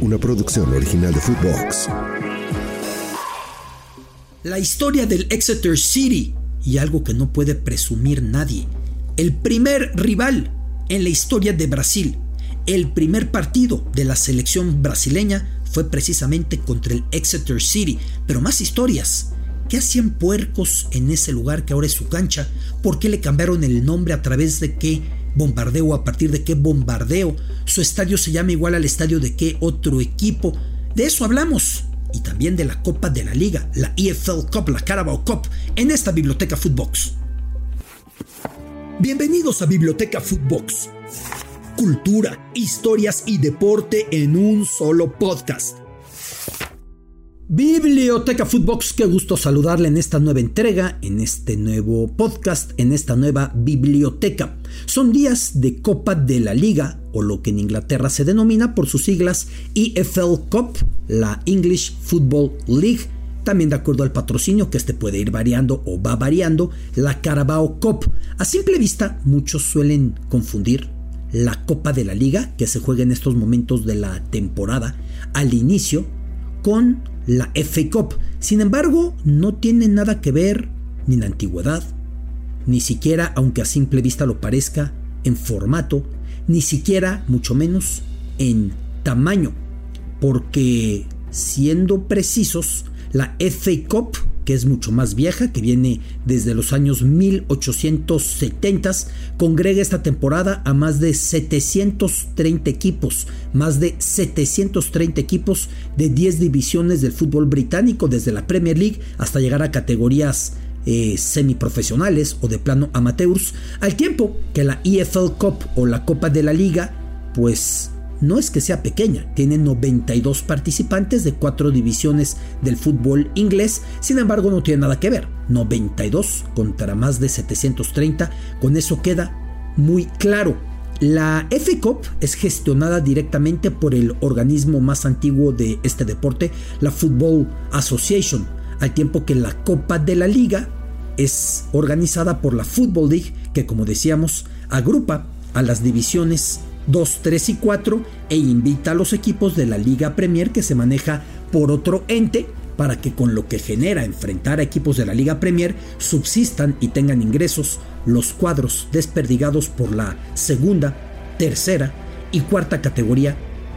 una producción original de Footbox. La historia del Exeter City y algo que no puede presumir nadie. El primer rival en la historia de Brasil. El primer partido de la selección brasileña fue precisamente contra el Exeter City. Pero más historias. ¿Qué hacían puercos en ese lugar que ahora es su cancha? ¿Por qué le cambiaron el nombre a través de qué bombardeo? ¿A partir de qué bombardeo? ¿Su estadio se llama igual al estadio de qué otro equipo? De eso hablamos. Y también de la Copa de la Liga, la EFL Cup, la Carabao Cup, en esta Biblioteca Footbox. Bienvenidos a Biblioteca Footbox. Cultura, historias y deporte en un solo podcast. Biblioteca Footbox, qué gusto saludarle en esta nueva entrega, en este nuevo podcast, en esta nueva biblioteca. Son días de Copa de la Liga, o lo que en Inglaterra se denomina por sus siglas EFL Cup, la English Football League, también de acuerdo al patrocinio, que este puede ir variando o va variando, la Carabao Cup. A simple vista, muchos suelen confundir la Copa de la Liga, que se juega en estos momentos de la temporada, al inicio, con la FA Cup. Sin embargo, no tiene nada que ver ni en antigüedad, ni siquiera, aunque a simple vista lo parezca, en formato, ni siquiera, mucho menos, en tamaño. Porque, siendo precisos, la FA Cup que es mucho más vieja, que viene desde los años 1870, congrega esta temporada a más de 730 equipos, más de 730 equipos de 10 divisiones del fútbol británico, desde la Premier League hasta llegar a categorías eh, semiprofesionales o de plano amateurs, al tiempo que la EFL Cup o la Copa de la Liga, pues no es que sea pequeña, tiene 92 participantes de cuatro divisiones del fútbol inglés, sin embargo no tiene nada que ver, 92 contra más de 730, con eso queda muy claro. La FA Cup es gestionada directamente por el organismo más antiguo de este deporte, la Football Association, al tiempo que la Copa de la Liga es organizada por la Football League, que como decíamos, agrupa a las divisiones 2, 3 y 4 e invita a los equipos de la Liga Premier que se maneja por otro ente para que con lo que genera enfrentar a equipos de la Liga Premier subsistan y tengan ingresos los cuadros desperdigados por la segunda, tercera y cuarta categoría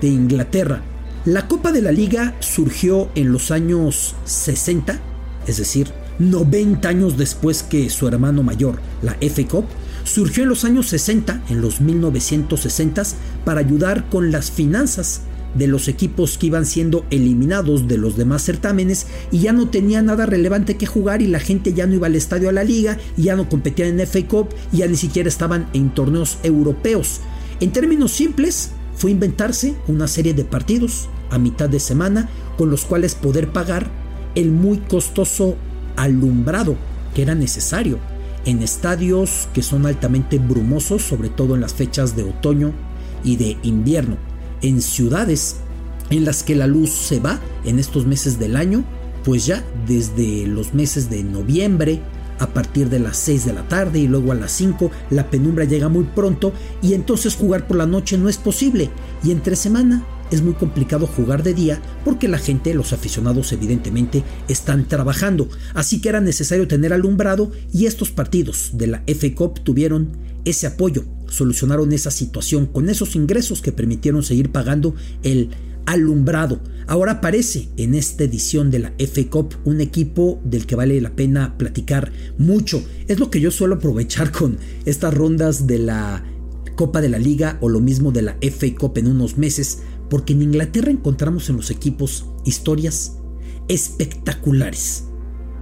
de Inglaterra. La Copa de la Liga surgió en los años 60, es decir, 90 años después que su hermano mayor, la F Cup, surgió en los años 60, en los 1960, para ayudar con las finanzas de los equipos que iban siendo eliminados de los demás certámenes y ya no tenía nada relevante que jugar y la gente ya no iba al estadio a la liga ya no competían en FA Cup y ya ni siquiera estaban en torneos europeos. En términos simples, fue inventarse una serie de partidos a mitad de semana con los cuales poder pagar el muy costoso alumbrado que era necesario en estadios que son altamente brumosos, sobre todo en las fechas de otoño y de invierno, en ciudades en las que la luz se va en estos meses del año, pues ya desde los meses de noviembre, a partir de las 6 de la tarde y luego a las 5, la penumbra llega muy pronto y entonces jugar por la noche no es posible. Y entre semana es muy complicado jugar de día porque la gente, los aficionados evidentemente, están trabajando. Así que era necesario tener alumbrado y estos partidos de la F Cup tuvieron ese apoyo, solucionaron esa situación con esos ingresos que permitieron seguir pagando el alumbrado. Ahora aparece en esta edición de la F Cup un equipo del que vale la pena platicar mucho. Es lo que yo suelo aprovechar con estas rondas de la Copa de la Liga o lo mismo de la FA Cup en unos meses porque en Inglaterra encontramos en los equipos historias espectaculares.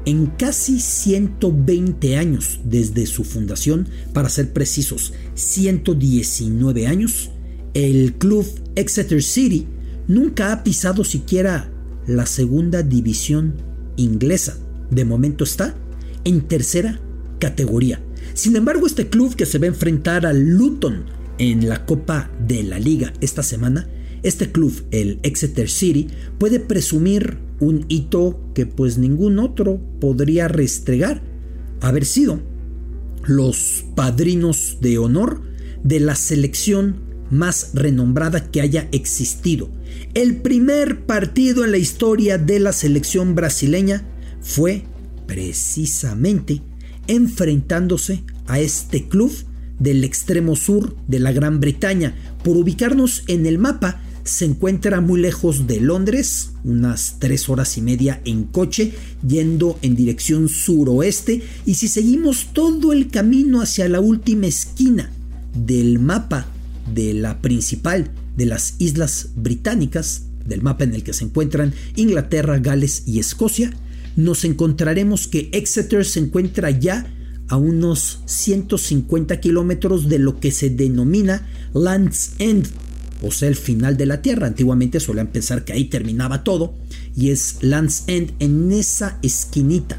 En casi 120 años desde su fundación, para ser precisos, 119 años, el club Exeter City nunca ha pisado siquiera la segunda división inglesa. De momento está en tercera categoría. Sin embargo, este club que se va a enfrentar al Luton en la Copa de la Liga esta semana este club, el Exeter City, puede presumir un hito que pues ningún otro podría restregar, haber sido los padrinos de honor de la selección más renombrada que haya existido. El primer partido en la historia de la selección brasileña fue precisamente enfrentándose a este club del extremo sur de la Gran Bretaña. Por ubicarnos en el mapa, se encuentra muy lejos de Londres, unas tres horas y media en coche, yendo en dirección suroeste, y si seguimos todo el camino hacia la última esquina del mapa de la principal de las islas británicas, del mapa en el que se encuentran Inglaterra, Gales y Escocia, nos encontraremos que Exeter se encuentra ya a unos 150 kilómetros de lo que se denomina Land's End, o sea, el final de la Tierra. Antiguamente solían pensar que ahí terminaba todo, y es Land's End en esa esquinita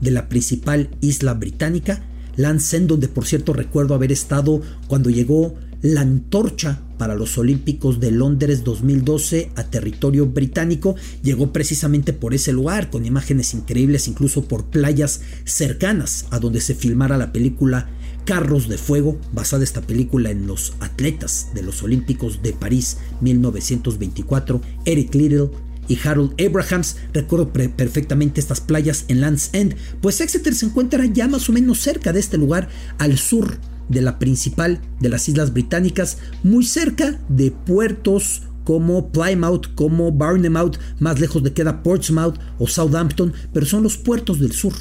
de la principal isla británica, Land's End, donde por cierto recuerdo haber estado cuando llegó la antorcha para los Olímpicos de Londres 2012 a territorio británico llegó precisamente por ese lugar, con imágenes increíbles incluso por playas cercanas a donde se filmara la película Carros de Fuego, basada esta película en los atletas de los Olímpicos de París 1924, Eric Little y Harold Abrahams. Recuerdo perfectamente estas playas en Land's End, pues Exeter se encuentra ya más o menos cerca de este lugar al sur de la principal de las Islas Británicas, muy cerca de puertos como Plymouth, como Barnemouth, más lejos de queda Portsmouth o Southampton, pero son los puertos del sur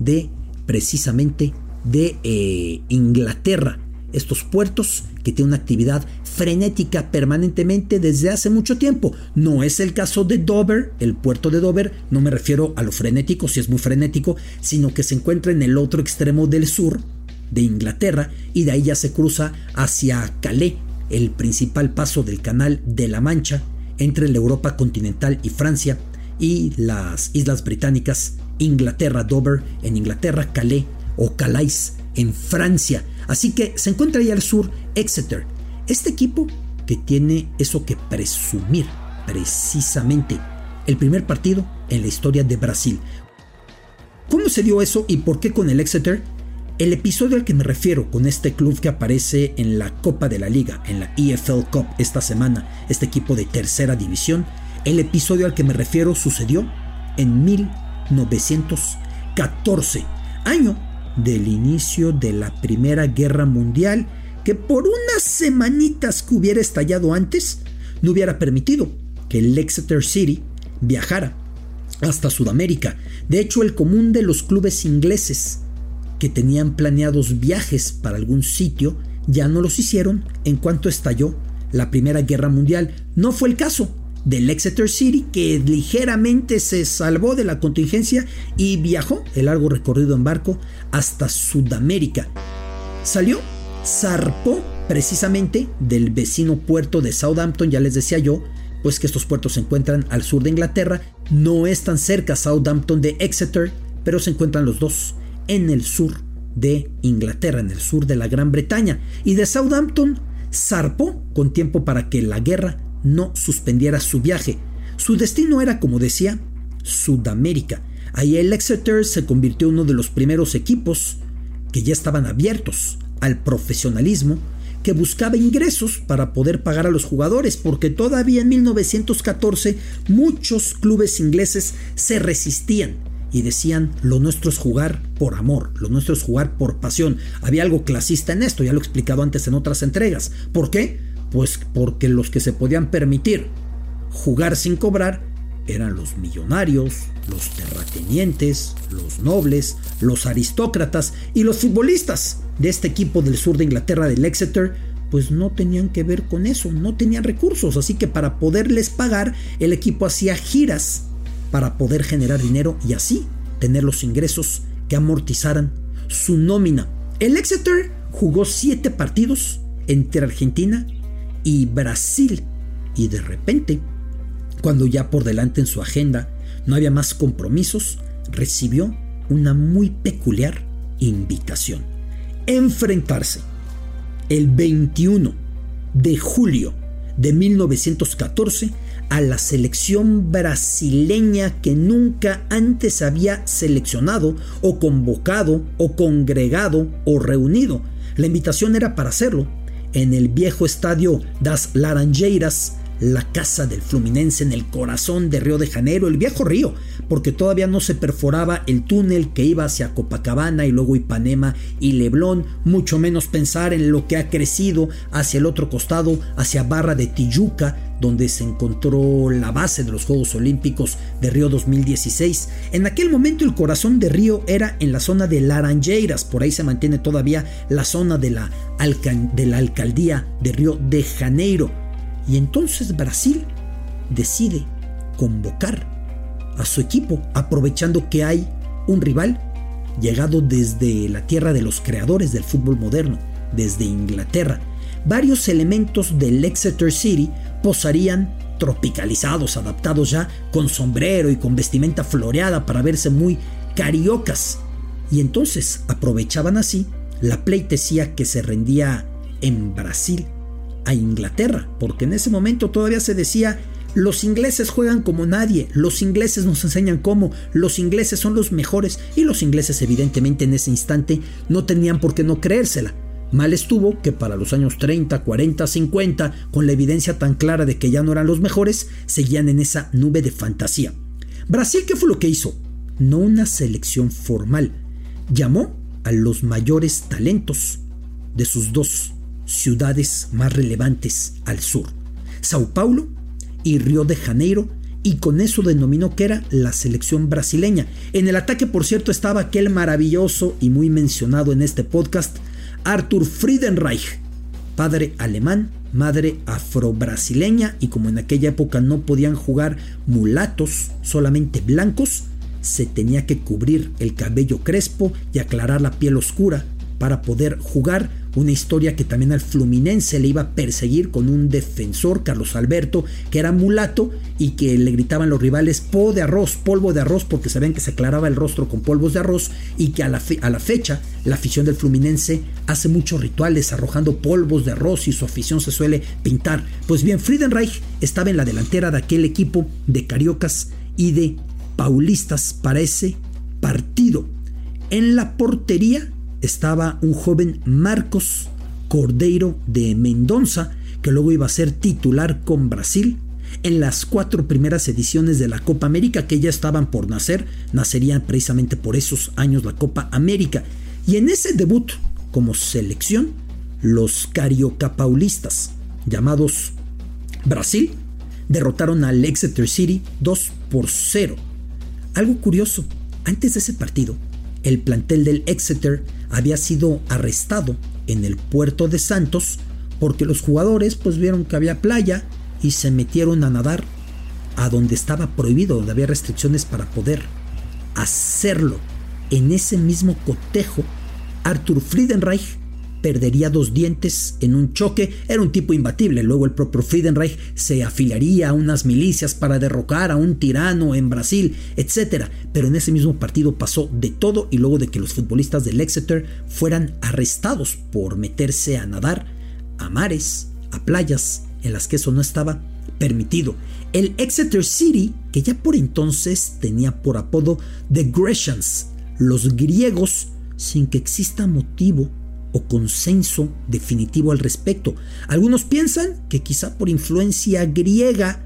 de precisamente de eh, Inglaterra. Estos puertos que tienen una actividad frenética permanentemente desde hace mucho tiempo. No es el caso de Dover, el puerto de Dover, no me refiero a lo frenético, si es muy frenético, sino que se encuentra en el otro extremo del sur, de Inglaterra y de ahí ya se cruza hacia Calais, el principal paso del Canal de la Mancha entre la Europa continental y Francia y las Islas Británicas, Inglaterra, Dover en Inglaterra, Calais o Calais en Francia. Así que se encuentra ahí al sur Exeter, este equipo que tiene eso que presumir precisamente el primer partido en la historia de Brasil. ¿Cómo se dio eso y por qué con el Exeter? El episodio al que me refiero con este club que aparece en la Copa de la Liga, en la EFL Cup esta semana, este equipo de tercera división, el episodio al que me refiero sucedió en 1914, año del inicio de la Primera Guerra Mundial, que por unas semanitas que hubiera estallado antes, no hubiera permitido que el Exeter City viajara hasta Sudamérica. De hecho, el común de los clubes ingleses que tenían planeados viajes para algún sitio ya no los hicieron en cuanto estalló la Primera Guerra Mundial. No fue el caso del Exeter City, que ligeramente se salvó de la contingencia y viajó el largo recorrido en barco hasta Sudamérica. Salió, zarpó precisamente del vecino puerto de Southampton, ya les decía yo, pues que estos puertos se encuentran al sur de Inglaterra, no es tan cerca Southampton de Exeter, pero se encuentran los dos en el sur de Inglaterra, en el sur de la Gran Bretaña, y de Southampton zarpó con tiempo para que la guerra no suspendiera su viaje. Su destino era, como decía, Sudamérica. Ahí el Exeter se convirtió en uno de los primeros equipos que ya estaban abiertos al profesionalismo, que buscaba ingresos para poder pagar a los jugadores, porque todavía en 1914 muchos clubes ingleses se resistían y decían lo nuestro es jugar por amor, lo nuestro es jugar por pasión. Había algo clasista en esto, ya lo he explicado antes en otras entregas. ¿Por qué? Pues porque los que se podían permitir jugar sin cobrar eran los millonarios, los terratenientes, los nobles, los aristócratas y los futbolistas de este equipo del sur de Inglaterra del Exeter, pues no tenían que ver con eso, no tenían recursos, así que para poderles pagar el equipo hacía giras para poder generar dinero y así tener los ingresos que amortizaran su nómina. El Exeter jugó siete partidos entre Argentina y Brasil y de repente, cuando ya por delante en su agenda no había más compromisos, recibió una muy peculiar invitación. Enfrentarse el 21 de julio de 1914 a la selección brasileña que nunca antes había seleccionado o convocado o congregado o reunido. La invitación era para hacerlo en el viejo estadio Das Laranjeiras, la casa del Fluminense en el corazón de Río de Janeiro, el viejo río, porque todavía no se perforaba el túnel que iba hacia Copacabana y luego Ipanema y Leblón, mucho menos pensar en lo que ha crecido hacia el otro costado, hacia Barra de Tijuca, donde se encontró la base de los Juegos Olímpicos de Río 2016. En aquel momento el corazón de Río era en la zona de Laranjeiras, por ahí se mantiene todavía la zona de la, de la alcaldía de Río de Janeiro y entonces Brasil decide convocar a su equipo, aprovechando que hay un rival llegado desde la tierra de los creadores del fútbol moderno, desde Inglaterra. Varios elementos del Exeter City posarían tropicalizados, adaptados ya con sombrero y con vestimenta floreada para verse muy cariocas. Y entonces aprovechaban así la pleitesía que se rendía en Brasil a Inglaterra, porque en ese momento todavía se decía los ingleses juegan como nadie, los ingleses nos enseñan cómo, los ingleses son los mejores y los ingleses evidentemente en ese instante no tenían por qué no creérsela. Mal estuvo que para los años 30, 40, 50, con la evidencia tan clara de que ya no eran los mejores, seguían en esa nube de fantasía. Brasil, ¿qué fue lo que hizo? No una selección formal. Llamó a los mayores talentos de sus dos ciudades más relevantes al sur, Sao Paulo y Río de Janeiro, y con eso denominó que era la selección brasileña. En el ataque, por cierto, estaba aquel maravilloso y muy mencionado en este podcast, Arthur Friedenreich, padre alemán, madre afro-brasileña, y como en aquella época no podían jugar mulatos, solamente blancos, se tenía que cubrir el cabello crespo y aclarar la piel oscura para poder jugar una historia que también al Fluminense le iba a perseguir con un defensor, Carlos Alberto, que era mulato y que le gritaban los rivales po de arroz, polvo de arroz, porque sabían que se aclaraba el rostro con polvos de arroz y que a la, a la fecha la afición del Fluminense hace muchos rituales arrojando polvos de arroz y su afición se suele pintar. Pues bien, Friedenreich estaba en la delantera de aquel equipo de cariocas y de paulistas para ese partido. En la portería estaba un joven Marcos Cordeiro de Mendonça, que luego iba a ser titular con Brasil en las cuatro primeras ediciones de la Copa América que ya estaban por nacer, nacerían precisamente por esos años la Copa América. Y en ese debut como selección, los Carioca Paulistas, llamados Brasil, derrotaron al Exeter City 2 por 0. Algo curioso, antes de ese partido, el plantel del Exeter había sido arrestado en el puerto de Santos porque los jugadores pues vieron que había playa y se metieron a nadar a donde estaba prohibido, donde había restricciones para poder hacerlo. En ese mismo cotejo, Arthur Friedenreich perdería dos dientes en un choque, era un tipo imbatible. Luego el propio Friedenreich se afiliaría a unas milicias para derrocar a un tirano en Brasil, etc. Pero en ese mismo partido pasó de todo y luego de que los futbolistas del Exeter fueran arrestados por meterse a nadar a mares, a playas en las que eso no estaba permitido. El Exeter City, que ya por entonces tenía por apodo The Grecians, los griegos, sin que exista motivo o consenso definitivo al respecto. Algunos piensan que quizá por influencia griega,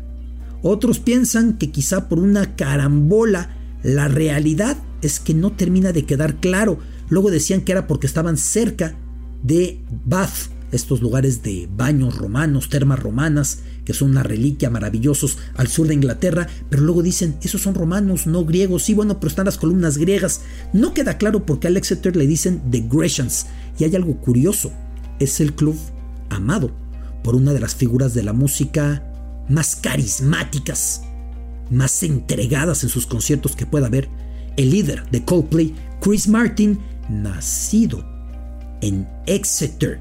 otros piensan que quizá por una carambola. La realidad es que no termina de quedar claro. Luego decían que era porque estaban cerca de Bath, estos lugares de baños romanos, termas romanas, que son una reliquia maravillosos al sur de Inglaterra, pero luego dicen, esos son romanos, no griegos, sí, bueno, pero están las columnas griegas. No queda claro por qué al le dicen The Grecians. Y hay algo curioso, es el club amado por una de las figuras de la música más carismáticas, más entregadas en sus conciertos que pueda haber, el líder de Coldplay, Chris Martin, nacido en Exeter,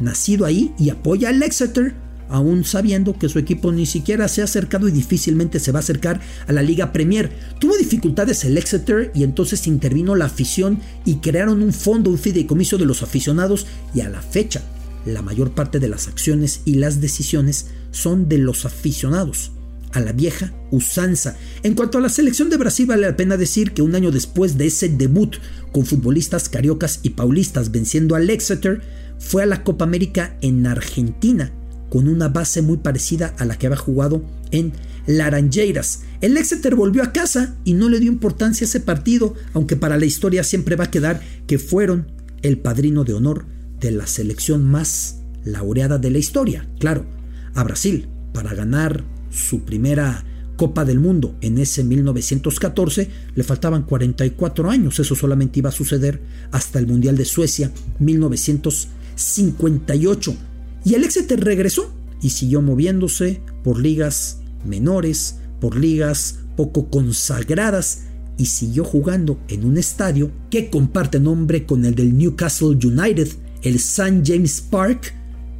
nacido ahí y apoya al Exeter aún sabiendo que su equipo ni siquiera se ha acercado y difícilmente se va a acercar a la Liga Premier. Tuvo dificultades el Exeter y entonces intervino la afición y crearon un fondo, un fideicomiso de los aficionados y a la fecha la mayor parte de las acciones y las decisiones son de los aficionados a la vieja usanza. En cuanto a la selección de Brasil, vale la pena decir que un año después de ese debut con futbolistas cariocas y paulistas venciendo al Exeter, fue a la Copa América en Argentina con una base muy parecida a la que había jugado en Laranjeiras. El Exeter volvió a casa y no le dio importancia a ese partido, aunque para la historia siempre va a quedar que fueron el padrino de honor de la selección más laureada de la historia, claro, a Brasil, para ganar su primera Copa del Mundo en ese 1914 le faltaban 44 años, eso solamente iba a suceder hasta el Mundial de Suecia 1958. Y el Exeter regresó y siguió moviéndose por ligas menores, por ligas poco consagradas y siguió jugando en un estadio que comparte nombre con el del Newcastle United, el St. James Park,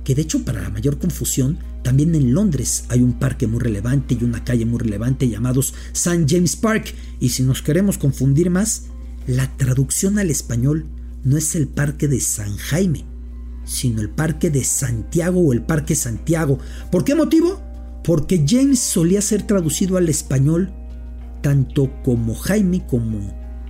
que de hecho para la mayor confusión también en Londres hay un parque muy relevante y una calle muy relevante llamados St. James Park. Y si nos queremos confundir más, la traducción al español no es el parque de San Jaime, sino el parque de Santiago o el parque Santiago. ¿Por qué motivo? Porque James solía ser traducido al español tanto como Jaime como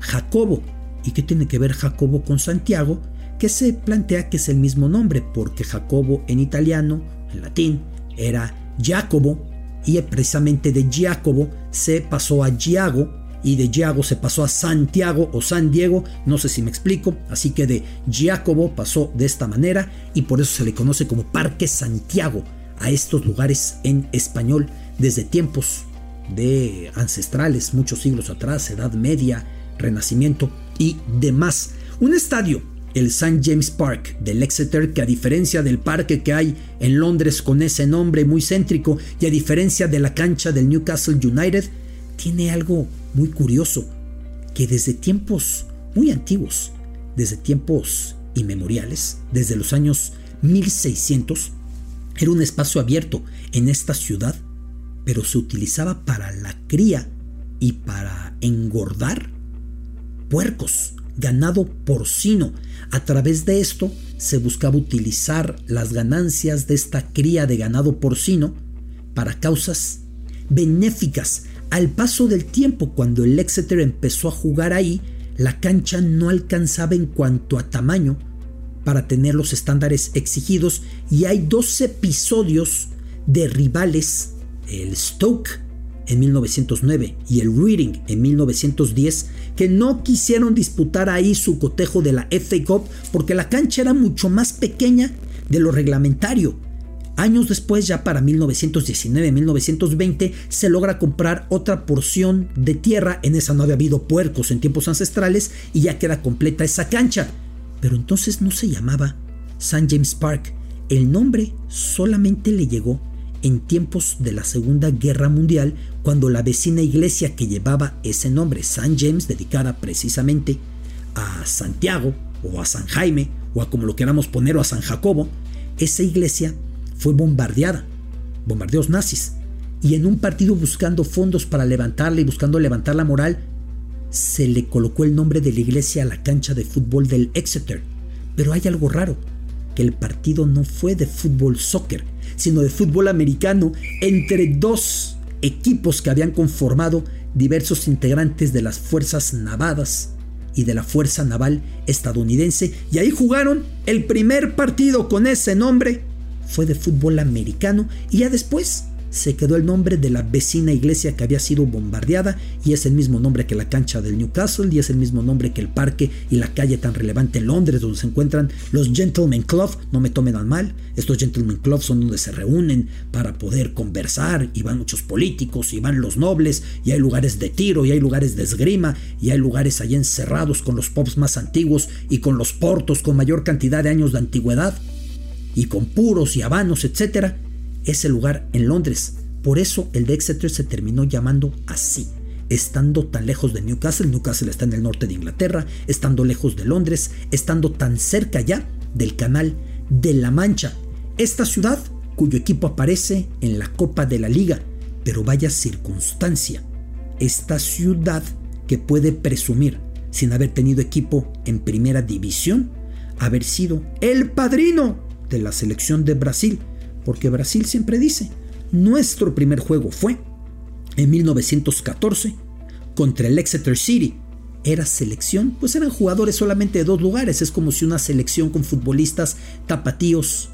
Jacobo. ¿Y qué tiene que ver Jacobo con Santiago? Que se plantea que es el mismo nombre, porque Jacobo en italiano, en latín, era Jacobo y precisamente de Jacobo se pasó a Giago y de Giago se pasó a Santiago o San Diego, no sé si me explico, así que de Jacobo pasó de esta manera y por eso se le conoce como Parque Santiago a estos lugares en español desde tiempos de ancestrales, muchos siglos atrás, Edad Media, Renacimiento y demás. Un estadio el St. James Park del Exeter, que a diferencia del parque que hay en Londres con ese nombre muy céntrico y a diferencia de la cancha del Newcastle United, tiene algo muy curioso, que desde tiempos muy antiguos, desde tiempos inmemoriales, desde los años 1600, era un espacio abierto en esta ciudad, pero se utilizaba para la cría y para engordar puercos, ganado porcino, a través de esto se buscaba utilizar las ganancias de esta cría de ganado porcino para causas benéficas. Al paso del tiempo, cuando el Exeter empezó a jugar ahí, la cancha no alcanzaba en cuanto a tamaño para tener los estándares exigidos y hay dos episodios de rivales, el Stoke en 1909 y el Reading en 1910 que no quisieron disputar ahí su cotejo de la FA Cup porque la cancha era mucho más pequeña de lo reglamentario. Años después, ya para 1919-1920, se logra comprar otra porción de tierra. En esa no había habido puercos en tiempos ancestrales y ya queda completa esa cancha. Pero entonces no se llamaba St. James Park. El nombre solamente le llegó en tiempos de la Segunda Guerra Mundial, cuando la vecina iglesia que llevaba ese nombre, San James, dedicada precisamente a Santiago o a San Jaime o a como lo queramos poner o a San Jacobo, esa iglesia fue bombardeada, bombardeos nazis, y en un partido buscando fondos para levantarla y buscando levantar la moral, se le colocó el nombre de la iglesia a la cancha de fútbol del Exeter. Pero hay algo raro, que el partido no fue de fútbol soccer, sino de fútbol americano entre dos equipos que habían conformado diversos integrantes de las fuerzas navadas y de la Fuerza Naval estadounidense. Y ahí jugaron el primer partido con ese nombre fue de fútbol americano y ya después se quedó el nombre de la vecina iglesia que había sido bombardeada y es el mismo nombre que la cancha del Newcastle y es el mismo nombre que el parque y la calle tan relevante en Londres donde se encuentran los Gentlemen Club, no me tomen al mal, estos Gentlemen Club son donde se reúnen para poder conversar y van muchos políticos y van los nobles y hay lugares de tiro y hay lugares de esgrima y hay lugares allí encerrados con los pubs más antiguos y con los portos con mayor cantidad de años de antigüedad y con puros y habanos, etcétera ese lugar en Londres. Por eso el de Exeter se terminó llamando así. Estando tan lejos de Newcastle, Newcastle está en el norte de Inglaterra, estando lejos de Londres, estando tan cerca ya del canal de la Mancha. Esta ciudad cuyo equipo aparece en la Copa de la Liga, pero vaya circunstancia. Esta ciudad que puede presumir, sin haber tenido equipo en primera división, haber sido el padrino de la selección de Brasil porque Brasil siempre dice, nuestro primer juego fue en 1914 contra el Exeter City era selección, pues eran jugadores solamente de dos lugares. Es como si una selección con futbolistas tapatíos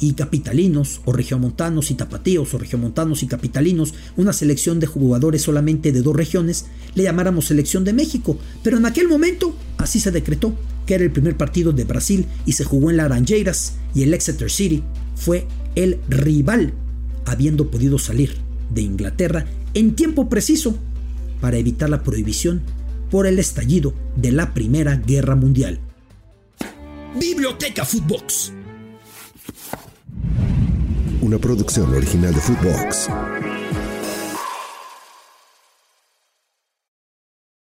y capitalinos, o regiomontanos y tapatíos, o regiomontanos y capitalinos, una selección de jugadores solamente de dos regiones, le llamáramos selección de México. Pero en aquel momento así se decretó que era el primer partido de Brasil y se jugó en Laranjeiras y el Exeter City fue el rival, habiendo podido salir de Inglaterra en tiempo preciso para evitar la prohibición por el estallido de la Primera Guerra Mundial. Biblioteca Footbox. Una producción original de Footbox.